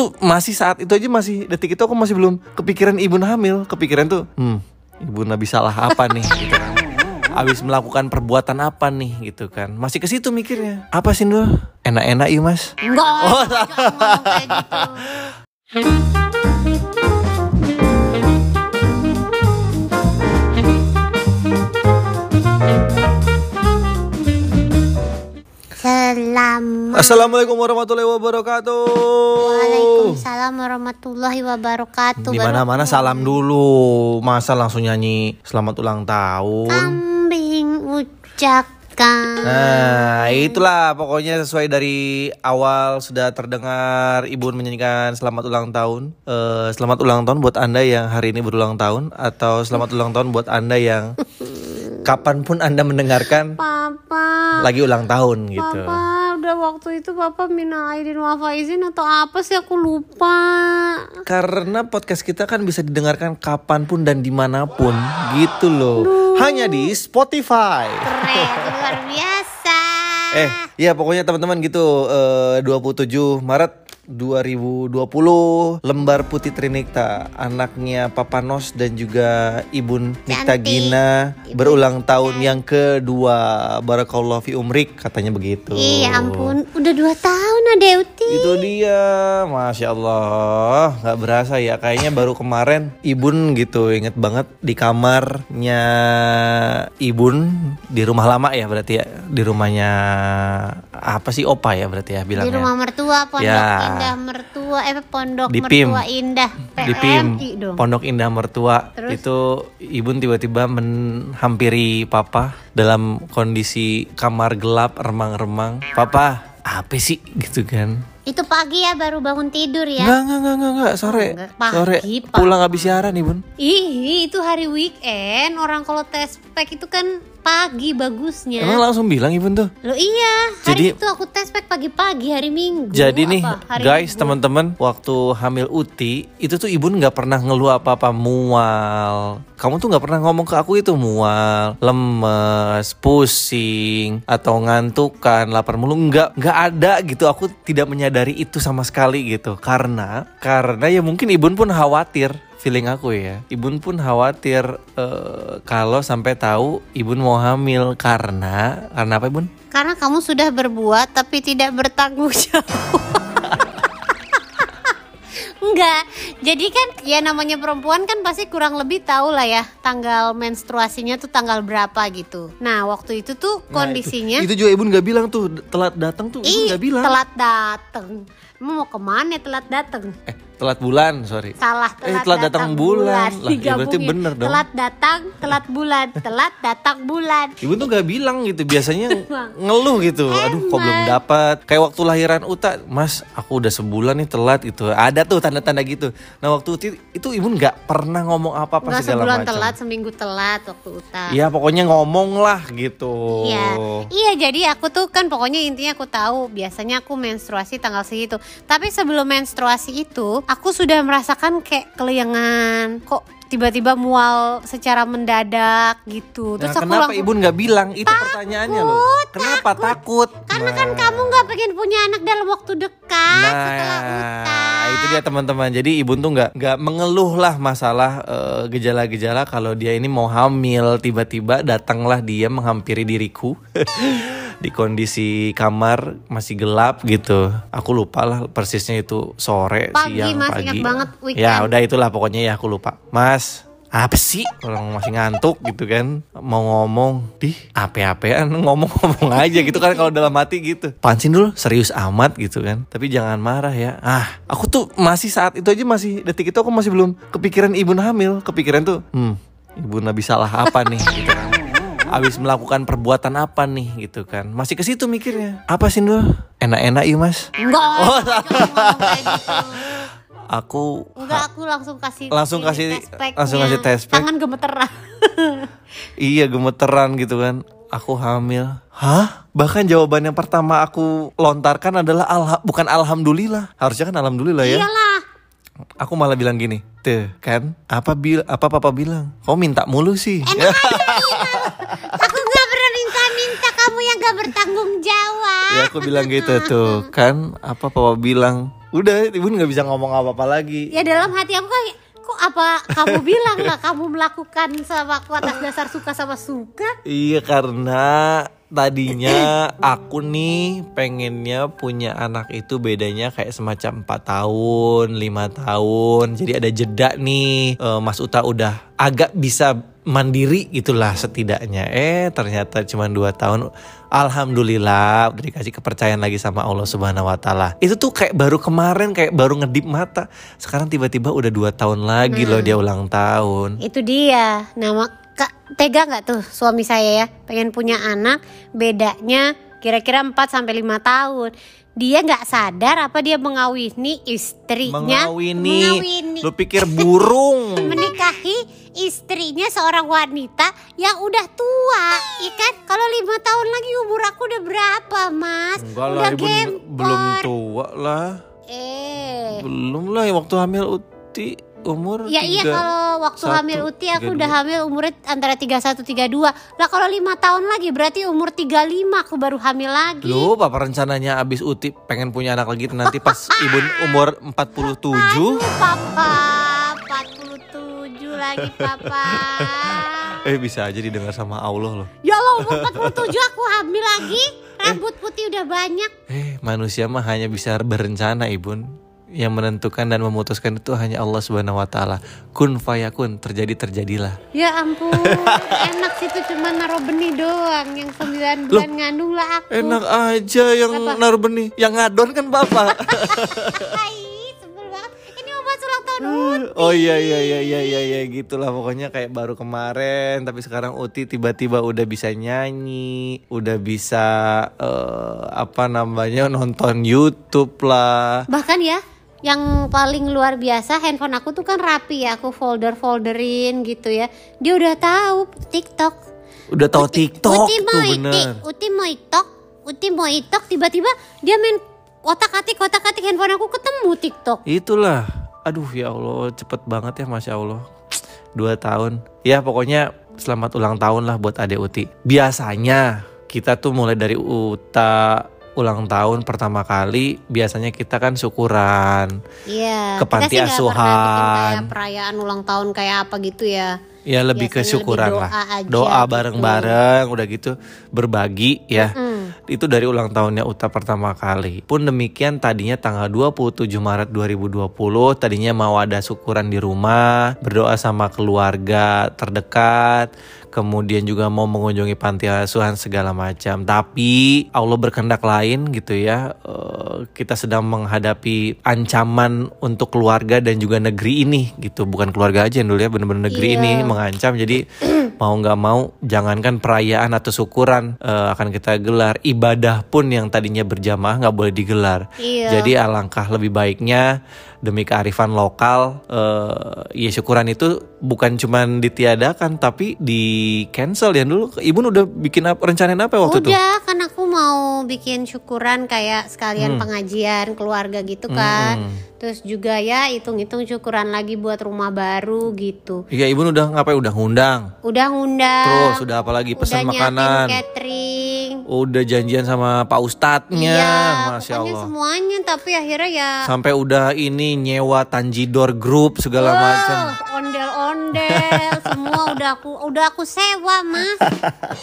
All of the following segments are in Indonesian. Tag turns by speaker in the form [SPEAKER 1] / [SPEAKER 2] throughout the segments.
[SPEAKER 1] tuh masih saat itu aja masih detik itu aku masih belum kepikiran ibu hamil. Kepikiran tuh hmm. Ibu nabi salah apa nih? Gitu kan. Abis melakukan perbuatan apa nih? Gitu kan. Masih ke situ mikirnya. Apa sih Nur? Enak-enak yuk mas?
[SPEAKER 2] Enggak, oh, jangan ngomong kayak gitu.
[SPEAKER 1] Assalamualaikum. Warahmatullahi wabarakatuh.
[SPEAKER 2] Waalaikumsalam warahmatullahi wabarakatuh.
[SPEAKER 1] Di mana mana salam dulu. Masa langsung nyanyi Selamat ulang tahun?
[SPEAKER 2] Kambing ucapkan
[SPEAKER 1] Nah itulah pokoknya sesuai dari awal sudah terdengar Ibu menyanyikan selamat ulang tahun. Eh, Selamat ulang tahun buat anda yang hari ini berulang tahun Atau selamat ulang tahun buat anda yang Kapan pun anda mendengarkan
[SPEAKER 2] Papa.
[SPEAKER 1] lagi ulang tahun gitu.
[SPEAKER 2] Papa udah waktu itu Papa minal aidin wal faizin atau apa sih? Aku lupa.
[SPEAKER 1] Karena podcast kita kan bisa didengarkan kapan pun dan di mana pun. Gitu loh. Hanya di Spotify.
[SPEAKER 2] Keren luar biasa.
[SPEAKER 1] Eh, ya pokoknya teman-teman gitu eh, 27 Maret 2020 lembar putih Trinikta anaknya Papa Nos dan juga Ibu Nikta. Gina
[SPEAKER 2] Ibu
[SPEAKER 1] berulang tahun yang kedua. Barakallahu fi umrik katanya begitu.
[SPEAKER 2] Iya ampun. Udah dua tahun ada Uti
[SPEAKER 1] itu dia Masya Allah nggak berasa ya kayaknya baru kemarin Ibun gitu inget banget di kamarnya Ibun di rumah lama ya berarti ya di rumahnya apa sih Opa ya berarti ya
[SPEAKER 2] Di
[SPEAKER 1] bilangnya
[SPEAKER 2] rumah mertua Pondok
[SPEAKER 1] Ya.
[SPEAKER 2] Indah Mertua Eh Pondok
[SPEAKER 1] Di PIM.
[SPEAKER 2] Mertua Indah
[SPEAKER 1] di PIM.
[SPEAKER 2] PMI dong.
[SPEAKER 1] Pondok Indah Mertua.
[SPEAKER 2] Terus?
[SPEAKER 1] itu Ibun tiba-tiba menghampiri Papa dalam kondisi kamar gelap remang-remang. Papa apa sih gitu kan
[SPEAKER 2] Itu pagi ya baru bangun tidur ya
[SPEAKER 1] Enggak, enggak, enggak, enggak, enggak, sore.
[SPEAKER 2] enggak. Pagi,
[SPEAKER 1] sore.
[SPEAKER 2] pagi.
[SPEAKER 1] Pulang habis siaran, Ibun.
[SPEAKER 2] Ih itu hari weekend Orang kalau tes pack itu kan pagi bagusnya
[SPEAKER 1] Emang langsung bilang Ibun tuh.
[SPEAKER 2] Lo iya
[SPEAKER 1] Jadi-
[SPEAKER 2] Hari itu aku tes pack pagi-pagi hari Minggu
[SPEAKER 1] Jadi nih?
[SPEAKER 2] Hari
[SPEAKER 1] guys, teman-teman, waktu hamil Uti, itu tuh Ibun nggak pernah ngeluh apa-apa mual. Kamu tuh nggak pernah ngomong ke aku itu mual, lemes, pusing, atau ngantukan, lapar mulu. Nggak, nggak ada gitu. Aku tidak menyadari itu sama sekali gitu. Karena, karena ya mungkin Ibun pun khawatir. Feeling aku ya, Ibun pun khawatir eh, kalau sampai tahu Ibun mau hamil karena karena apa Ibun?
[SPEAKER 2] Karena kamu sudah berbuat tapi tidak bertanggung jawab. Enggak, jadi kan ya namanya perempuan kan pasti kurang lebih tahu lah ya tanggal menstruasinya tuh tanggal berapa gitu. Nah waktu itu tuh
[SPEAKER 1] Nah,
[SPEAKER 2] kondisinya,
[SPEAKER 1] itu, itu juga Ibun nggak bilang tuh telat datang tuh nggak bilang.
[SPEAKER 2] telat dateng. Emang mau ke mana telat dateng?
[SPEAKER 1] Eh, telat bulan, sorry.
[SPEAKER 2] Salah
[SPEAKER 1] Eh,
[SPEAKER 2] telat,
[SPEAKER 1] telat datang bulan. Lah, ya berarti bener dong.
[SPEAKER 2] Telat datang, telat bulan, telat datang bulan.
[SPEAKER 1] Ibu tuh nggak bilang gitu, biasanya ngeluh gitu. Aduh, kok belum dapat. Kayak waktu lahiran Uta, Mas, aku udah sebulan nih telat gitu. Ada tuh tanda-tanda gitu. Nah, waktu itu, itu Ibu nggak pernah ngomong apa-apa
[SPEAKER 2] Enggak
[SPEAKER 1] segala
[SPEAKER 2] sebulan
[SPEAKER 1] macam.
[SPEAKER 2] telat, seminggu telat waktu uta.
[SPEAKER 1] Ya, pokoknya ngomong lah gitu.
[SPEAKER 2] Iya, iya jadi aku tuh kan pokoknya intinya aku tahu biasanya aku menstruasi tanggal segitu. Tapi sebelum menstruasi itu aku sudah merasakan kayak keliangan, kok tiba-tiba mual secara mendadak gitu.
[SPEAKER 1] Nah,
[SPEAKER 2] Terus aku
[SPEAKER 1] kenapa
[SPEAKER 2] langsung-
[SPEAKER 1] Ibu nggak bilang? Itu pertanyaannya loh. Kenapa takut?
[SPEAKER 2] Karena kan
[SPEAKER 1] Nah.
[SPEAKER 2] kamu nggak pengen punya anak dalam waktu dekat setelah uta.
[SPEAKER 1] Nah, itu dia teman-teman. Jadi ibu tuh nggak nggak mengeluh lah masalah eh, gejala-gejala kalau dia ini mau hamil. Tiba-tiba datanglah dia menghampiri diriku di kondisi kamar masih gelap gitu. Aku lupa lah persisnya itu sore,
[SPEAKER 2] Pagi,
[SPEAKER 1] siang,
[SPEAKER 2] Mas.
[SPEAKER 1] pagi.
[SPEAKER 2] Ingat banget weekend.
[SPEAKER 1] Ya udah itulah pokoknya ya aku lupa. Mas, apa sih orang masih ngantuk gitu kan mau ngomong di ape-apean ngomong-ngomong aja gitu kan kalau dalam hati gitu pancin dulu serius amat gitu kan tapi jangan marah ya ah aku tuh masih saat itu aja masih detik itu aku masih belum kepikiran ibu hamil kepikiran tuh hmm ibu nabi salah apa nih gitu kan Abis melakukan perbuatan apa nih gitu kan Masih ke situ mikirnya Apa sih Nur? Enak-enak yuk mas
[SPEAKER 2] Enggak,
[SPEAKER 1] Oh.
[SPEAKER 2] gitu.
[SPEAKER 1] Aku
[SPEAKER 2] Enggak, aku langsung kasih
[SPEAKER 1] Langsung kasih- langsung kasih test pack.
[SPEAKER 2] Tangan gemeteran.
[SPEAKER 1] Iya gemeteran gitu kan Aku hamil Hah? Bahkan jawaban yang pertama aku lontarkan adalah alha bukan alhamdulillah Harusnya kan alhamdulillah ya
[SPEAKER 2] Iyalah.
[SPEAKER 1] Aku malah bilang gini Tuh kan Apa bil apa papa bilang Kau minta mulu sih
[SPEAKER 2] Aku gak pernah minta-minta kamu yang gak bertanggung jawab.
[SPEAKER 1] Ya aku bilang gitu tuh Kan apa papa bilang Udah, ibu nggak bisa ngomong apa-apa lagi.
[SPEAKER 2] Ya dalam hati aku kayak kok apa kamu bilang lah kamu melakukan sama aku atas dasar suka sama suka?
[SPEAKER 1] Iya karena tadinya aku nih pengennya punya anak itu bedanya kayak semacam 4 tahun, lima tahun. Jadi ada jeda nih. Eh, Mas Uta udah agak bisa mandiri gitulah setidaknya. Eh ternyata cuma 2 tahun. Alhamdulillah udah dikasih kepercayaan lagi sama Allah Subhanahu wa taala. Itu tuh kayak baru kemarin kayak baru ngedip mata. Sekarang tiba-tiba udah dua tahun lagi loh dia ulang tahun.
[SPEAKER 2] Itu dia. Nama Kak tega nggak tuh suami saya ya pengen punya anak bedanya kira-kira 4 sampai 5 tahun. Dia nggak sadar apa dia mengawini istrinya
[SPEAKER 1] Mengawini.
[SPEAKER 2] mengawini
[SPEAKER 1] Lu pikir burung?
[SPEAKER 2] menikahi istrinya seorang wanita yang udah tua, ya kan? Kalau lima tahun lagi umur aku udah berapa, Mas?
[SPEAKER 1] Enggak lah,
[SPEAKER 2] udah
[SPEAKER 1] ibu
[SPEAKER 2] gempor.
[SPEAKER 1] belum tua lah.
[SPEAKER 2] Eh,
[SPEAKER 1] Belum lah waktu hamil Uti umur
[SPEAKER 2] Ya iya kalau waktu
[SPEAKER 1] satu,
[SPEAKER 2] hamil Uti aku
[SPEAKER 1] tiga
[SPEAKER 2] udah
[SPEAKER 1] dua.
[SPEAKER 2] hamil umurnya antara 31 32. Lah kalau lima tahun lagi berarti umur 35 aku baru hamil lagi.
[SPEAKER 1] Lu apa rencananya abis Uti pengen punya anak lagi nanti pas ibu umur 47
[SPEAKER 2] Aduh, Papa, 47 lagi Papa.
[SPEAKER 1] Eh bisa aja didengar sama Allah loh
[SPEAKER 2] Ya Allah umur 47 aku hamil lagi. Rambut putih udah banyak.
[SPEAKER 1] Eh manusia mah hanya bisa berencana ibun Yang menentukan dan memutuskan itu hanya Allah subhanahu wa ta'ala Kun fayakun terjadi terjadilah
[SPEAKER 2] Ya ampun, enak sih itu cuma naruh benih doang. Yang 9 bulan ngandung lah aku.
[SPEAKER 1] Enak aja yang
[SPEAKER 2] Apa?
[SPEAKER 1] naruh benih Yang ngadon kan bapak
[SPEAKER 2] tahun
[SPEAKER 1] Oh iya iya iya iya iya iya gitulah pokoknya kayak baru kemarin tapi sekarang Uti tiba-tiba udah bisa nyanyi, udah bisa eh, apa namanya nonton YouTube lah.
[SPEAKER 2] Bahkan ya, yang paling luar biasa handphone aku tuh kan rapi ya. Aku folder-folderin gitu ya. Dia udah tahu TikTok.
[SPEAKER 1] Udah tahu TikTok
[SPEAKER 2] Uti
[SPEAKER 1] tuh
[SPEAKER 2] mau itik,
[SPEAKER 1] bener.
[SPEAKER 2] Uti mau itok, Uti mau itok tiba-tiba dia main otak-atik otak-atik handphone aku ketemu TikTok.
[SPEAKER 1] Itulah. Aduh ya Allah cepet banget ya Masya Allah. Dua tahun. Ya pokoknya selamat ulang tahun lah buat Ade Uti. Biasanya kita tuh mulai dari Uta ulang tahun pertama kali biasanya kita kan syukuran.
[SPEAKER 2] Iya.
[SPEAKER 1] Ke panti
[SPEAKER 2] kita sih
[SPEAKER 1] asuhan.
[SPEAKER 2] kayak perayaan ulang tahun kayak apa gitu ya.
[SPEAKER 1] Ya lebih ke
[SPEAKER 2] Biasanya
[SPEAKER 1] syukuran
[SPEAKER 2] lebih
[SPEAKER 1] lah.
[SPEAKER 2] doa aja
[SPEAKER 1] Doa
[SPEAKER 2] gitu.
[SPEAKER 1] bareng-bareng udah gitu berbagi ya.
[SPEAKER 2] Hmm.
[SPEAKER 1] Itu dari ulang tahunnya Uta pertama kali. Pun demikian tadinya tanggal 27 Maret 2020 tadinya mau ada syukuran di rumah, berdoa sama keluarga terdekat, kemudian juga mau mengunjungi panti asuhan segala macam. Tapi Allah berkehendak lain gitu ya. Eh, kita sedang menghadapi ancaman untuk keluarga dan juga negeri ini gitu. Bukan keluarga aja dulu ya, bener-bener negeri
[SPEAKER 2] Iya.
[SPEAKER 1] ini mengancam. Jadi mau nggak mau jangankan perayaan atau syukuran eh, akan kita gelar ibadah pun yang tadinya berjamaah nggak boleh digelar.
[SPEAKER 2] Iya.
[SPEAKER 1] Jadi alangkah lebih baiknya demi kearifan lokal eh, ya syukuran itu bukan cuman ditiadakan tapi di cancel ya dulu. Ibu udah bikin apa rencanain apa waktu itu?
[SPEAKER 2] Udah kan aku mau bikin syukuran kayak sekalian pengajian keluarga gitu kan.
[SPEAKER 1] Hmm.
[SPEAKER 2] Terus juga ya hitung-hitung syukuran lagi buat rumah baru gitu.
[SPEAKER 1] Iya ibu udah ngapain? Udah ngundang.
[SPEAKER 2] Udah ngundang.
[SPEAKER 1] Terus udah apa lagi pesan
[SPEAKER 2] udah
[SPEAKER 1] makanan.
[SPEAKER 2] catering.
[SPEAKER 1] Udah janjian sama Pak Ustadznya,
[SPEAKER 2] Iya,
[SPEAKER 1] masya Allah.
[SPEAKER 2] semuanya tapi akhirnya ya
[SPEAKER 1] Sampai udah ini nyewa Tanjidor Group segala
[SPEAKER 2] Wah,
[SPEAKER 1] macam.
[SPEAKER 2] ondel-ondel semua udah aku udah aku sewa mas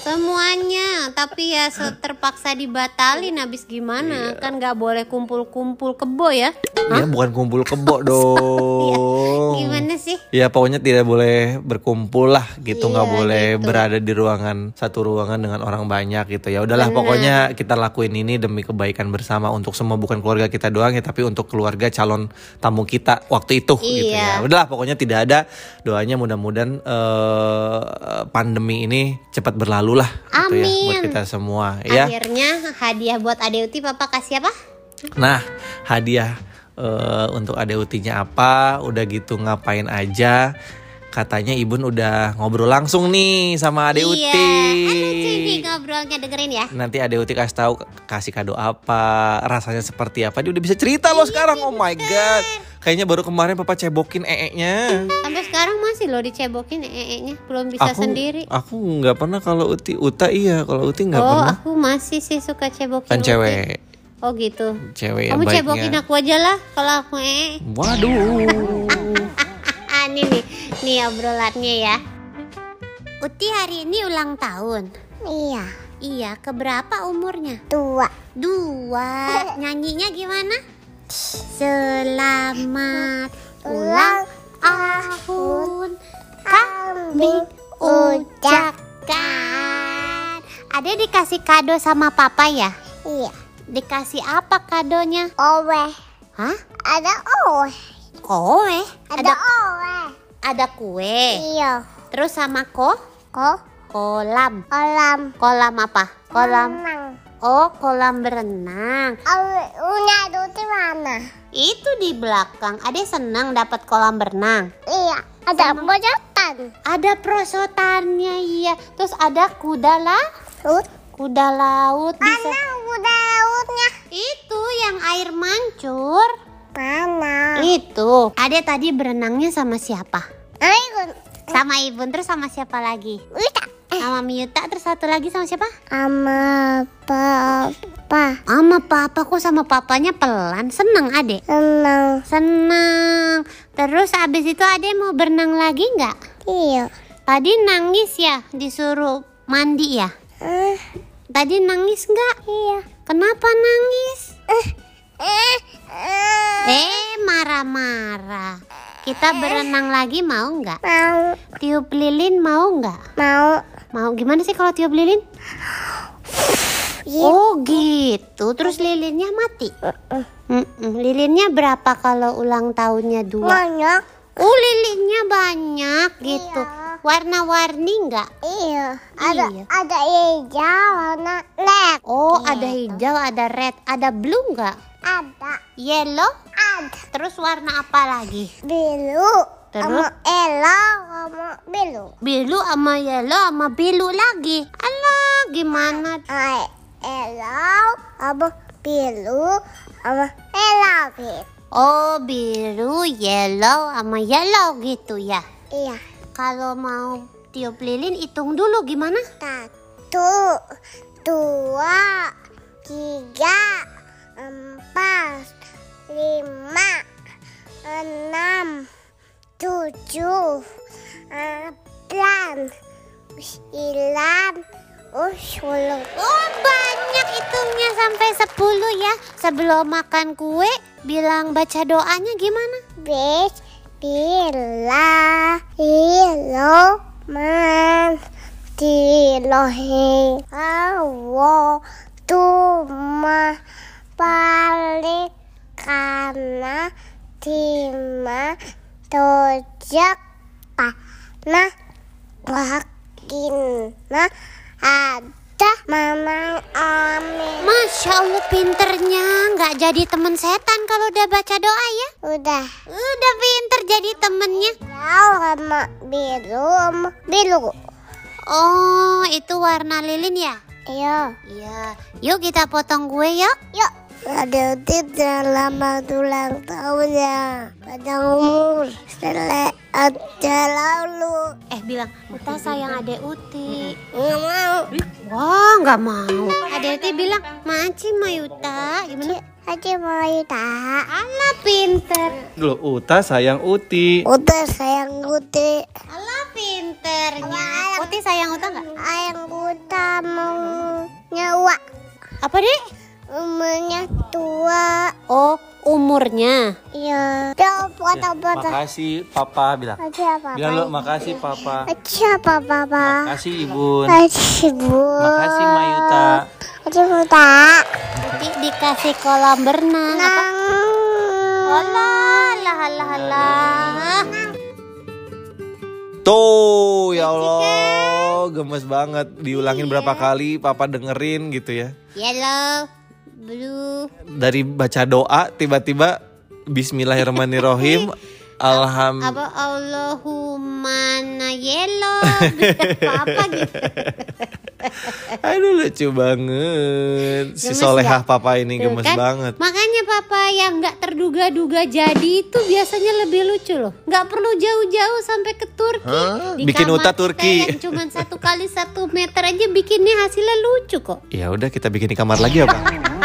[SPEAKER 2] semuanya tapi ya terpaksa dibatalin habis gimana
[SPEAKER 1] Iya.
[SPEAKER 2] kan nggak boleh kumpul-kumpul kebo ya
[SPEAKER 1] Ya bukan kumpul kebo dong.
[SPEAKER 2] gimana sih
[SPEAKER 1] Ya pokoknya tidak boleh berkumpul lah gitu, nggak
[SPEAKER 2] Iya,
[SPEAKER 1] boleh
[SPEAKER 2] gitu.
[SPEAKER 1] berada di ruangan satu ruangan dengan orang banyak gitu ya. Udahlah pokoknya kita lakuin ini demi kebaikan bersama untuk semua bukan keluarga kita doang ya, tapi untuk keluarga calon tamu kita waktu itu gitu ya.
[SPEAKER 2] Iya.
[SPEAKER 1] Udahlah pokoknya tidak ada doanya mudah-mudahan eh, pandemi ini cepat berlalu lah gitu ya buat
[SPEAKER 2] Amin.
[SPEAKER 1] kita semua ya.
[SPEAKER 2] akhirnya hadiah buat Ade Uti papa kasih apa
[SPEAKER 1] Nah, hadiah eh, untuk Ade Utinya apa? Udah gitu ngapain aja? Katanya Ibun udah ngobrol langsung nih sama Ade
[SPEAKER 2] iya
[SPEAKER 1] Uti.
[SPEAKER 2] aduh Cibi ngobrolnya dengerin ya
[SPEAKER 1] Nanti Ade Uti kasih tahu kasih kado apa, rasanya seperti apa. Dia udah bisa cerita loh sekarang. Oh my god. Kayaknya baru kemarin papa cebokin ee-nya.
[SPEAKER 2] sampai sekarang masih loh dicebokin ee-nya belum bisa
[SPEAKER 1] aku
[SPEAKER 2] sendiri
[SPEAKER 1] aku nggak pernah kalau Uti Uta iya, kalau Uti nggak
[SPEAKER 2] oh
[SPEAKER 1] pernah.
[SPEAKER 2] aku masih sih suka cebokin
[SPEAKER 1] Kan
[SPEAKER 2] Uti.
[SPEAKER 1] cewek.
[SPEAKER 2] Oh gitu.
[SPEAKER 1] Cewek
[SPEAKER 2] Kamu
[SPEAKER 1] baiknya.
[SPEAKER 2] cebokin aku aja lah kalau aku eh.
[SPEAKER 1] Waduh.
[SPEAKER 2] Ini nih, nih obrolannya ya. Uti hari ini ulang tahun.
[SPEAKER 3] Iya,
[SPEAKER 2] Iya, keberapa umurnya?
[SPEAKER 3] dua.
[SPEAKER 2] Dua. Nyanyinya gimana? Selamat ulang tahun kami ucapkan. Ada dikasih kado sama papa ya?
[SPEAKER 3] Iya,
[SPEAKER 2] Dikasih apa kadonya?
[SPEAKER 3] owe.
[SPEAKER 2] Hah?
[SPEAKER 3] Ada owe.
[SPEAKER 2] Kue?
[SPEAKER 3] Ada owe.
[SPEAKER 2] ada kue.
[SPEAKER 3] Iya.
[SPEAKER 2] Terus sama ko?
[SPEAKER 3] Kok
[SPEAKER 2] Kolam.
[SPEAKER 3] kolam
[SPEAKER 2] Kolam apa? Kolam.
[SPEAKER 3] renang.
[SPEAKER 2] Oh, kolam berenang.
[SPEAKER 3] Owe, Unya di mana?
[SPEAKER 2] Itu di belakang. Ade senang dapat kolam berenang.
[SPEAKER 3] Iya, ada bojotan.
[SPEAKER 2] Ada prosotannya iya. Terus ada kuda lah.
[SPEAKER 3] Laut.
[SPEAKER 2] Kuda laut bisa.
[SPEAKER 3] Mana udah lautnya?
[SPEAKER 2] Itu yang air mancur.
[SPEAKER 3] Mana?
[SPEAKER 2] Itu. Ade tadi berenangnya sama siapa?
[SPEAKER 3] Ayo,
[SPEAKER 2] Sama Ibun terus sama siapa lagi?
[SPEAKER 3] Wita.
[SPEAKER 2] Sama Miuta terus satu lagi sama siapa?
[SPEAKER 3] Sama papa.
[SPEAKER 2] Sama papa kok sama papanya pelan. Seneng Ade.
[SPEAKER 3] Senang.
[SPEAKER 2] Seneng. Terus abis itu Ade mau berenang lagi nggak?
[SPEAKER 3] Iya.
[SPEAKER 2] Tadi nangis ya disuruh mandi ya?
[SPEAKER 3] Eh,
[SPEAKER 2] Tadi nangis nggak?
[SPEAKER 3] iya.
[SPEAKER 2] Kenapa nangis?
[SPEAKER 3] Eh, eh, eh.
[SPEAKER 2] Eh marah-marah. Kita berenang lagi mau nggak?
[SPEAKER 3] Mau,
[SPEAKER 2] Tiup lilin mau nggak?
[SPEAKER 3] mau.
[SPEAKER 2] Mau gimana sih kalau tiup lilin? Oh gitu. Terus lilinnya mati. Mm-mm. Lilinnya berapa kalau ulang tahunnya dua?
[SPEAKER 3] Banyak.
[SPEAKER 2] Oh lilinnya banyak gitu.
[SPEAKER 3] Iya.
[SPEAKER 2] Warna-warni nggak?
[SPEAKER 3] Iya. Ada
[SPEAKER 2] Iya.
[SPEAKER 3] ada hijau, warna black.
[SPEAKER 2] Oh ada hijau, ada red, ada blue nggak?
[SPEAKER 3] Ada.
[SPEAKER 2] Yellow?
[SPEAKER 3] Ada.
[SPEAKER 2] Terus warna apa lagi?
[SPEAKER 3] Biru.
[SPEAKER 2] Terus?
[SPEAKER 3] Sama elo, sama biru.
[SPEAKER 2] Biru sama yellow sama biru lagi. Alah gimana?
[SPEAKER 3] Ay, elo, sama biru, sama elo gitu.
[SPEAKER 2] Oh biru, yellow sama yellow gitu ya.
[SPEAKER 3] Iya.
[SPEAKER 2] Kalau mau tiup lilin hitung dulu gimana?
[SPEAKER 3] Satu, dua, tiga, empat, lima, enam, tujuh, delapan, sembilan, sepuluh.
[SPEAKER 2] Oh banyak hitungnya sampai 10 ya. Sebelum makan kue bilang baca doanya gimana?
[SPEAKER 3] Bismillah, ilo, man, awo, tuma, balik, kana, tima, tojak, pana, wakina, ada, mamang, amin.
[SPEAKER 2] Masya Allah pinternya nggak jadi temen setan kalau udah baca doa ya.
[SPEAKER 3] Udah.
[SPEAKER 2] Udah pinter jadi temennya.
[SPEAKER 3] Biru sama biru.
[SPEAKER 2] Oh itu warna lilin ya?
[SPEAKER 3] Iya.
[SPEAKER 2] Iya. Yuk kita potong kue yuk.
[SPEAKER 3] Yuk. Ada utit selamat ulang tahun ya. Panjang umur. Sele aja lalu.
[SPEAKER 2] Eh bilang, Uta sayang adek Uti.
[SPEAKER 3] Nggak mau.
[SPEAKER 2] Wah nggak mau. Adek Uti bilang, Maci Mayuta. Gimana?
[SPEAKER 3] Aja mau tak.
[SPEAKER 2] Alah pinter.
[SPEAKER 1] Loh, Uta sayang Uti.
[SPEAKER 3] Udah sayang Uti.
[SPEAKER 2] Alah pinternya. Uti sayang Uta nggak?
[SPEAKER 3] Ayang Uta mau nyawa.
[SPEAKER 2] Apa deh?
[SPEAKER 3] Umurnya tua.
[SPEAKER 2] Oh umurnya.
[SPEAKER 3] Iya. Coba foto-foto.
[SPEAKER 1] Makasih Papa bilang.
[SPEAKER 3] Aja apa?
[SPEAKER 1] Bilang lo makasih Papa.
[SPEAKER 3] Aja apa papa?
[SPEAKER 1] Makasih Ibun.
[SPEAKER 3] Aja bu.
[SPEAKER 1] Makasih Mayuta.
[SPEAKER 3] Aja Uta.
[SPEAKER 2] Uti dikasih kolam berenang. Apa?
[SPEAKER 3] Nang.
[SPEAKER 2] Alah, alah, alah, alah.
[SPEAKER 1] Tuh, ya Allah, gemes banget. Diulangin berapa kali Papa dengerin gitu ya.
[SPEAKER 2] Yellow, blue.
[SPEAKER 1] Dari baca doa tiba-tiba Bismillahirrahmanirrahim. Alham
[SPEAKER 2] Apa Allahumma na yellow. apa gitu.
[SPEAKER 1] Aduh lucu banget. Si
[SPEAKER 2] Gemes
[SPEAKER 1] solehah
[SPEAKER 2] nggak?
[SPEAKER 1] papa ini gemes
[SPEAKER 2] kan?
[SPEAKER 1] banget.
[SPEAKER 2] Makanya papa yang nggak terduga-duga jadi itu biasanya lebih lucu loh. Nggak perlu jauh-jauh sampai ke Turki. Di
[SPEAKER 1] Bikin Uta Turki.
[SPEAKER 2] Yang cuma satu kali satu meter aja bikinnya hasilnya lucu kok.
[SPEAKER 1] Ya udah kita bikin di kamar lagi apa?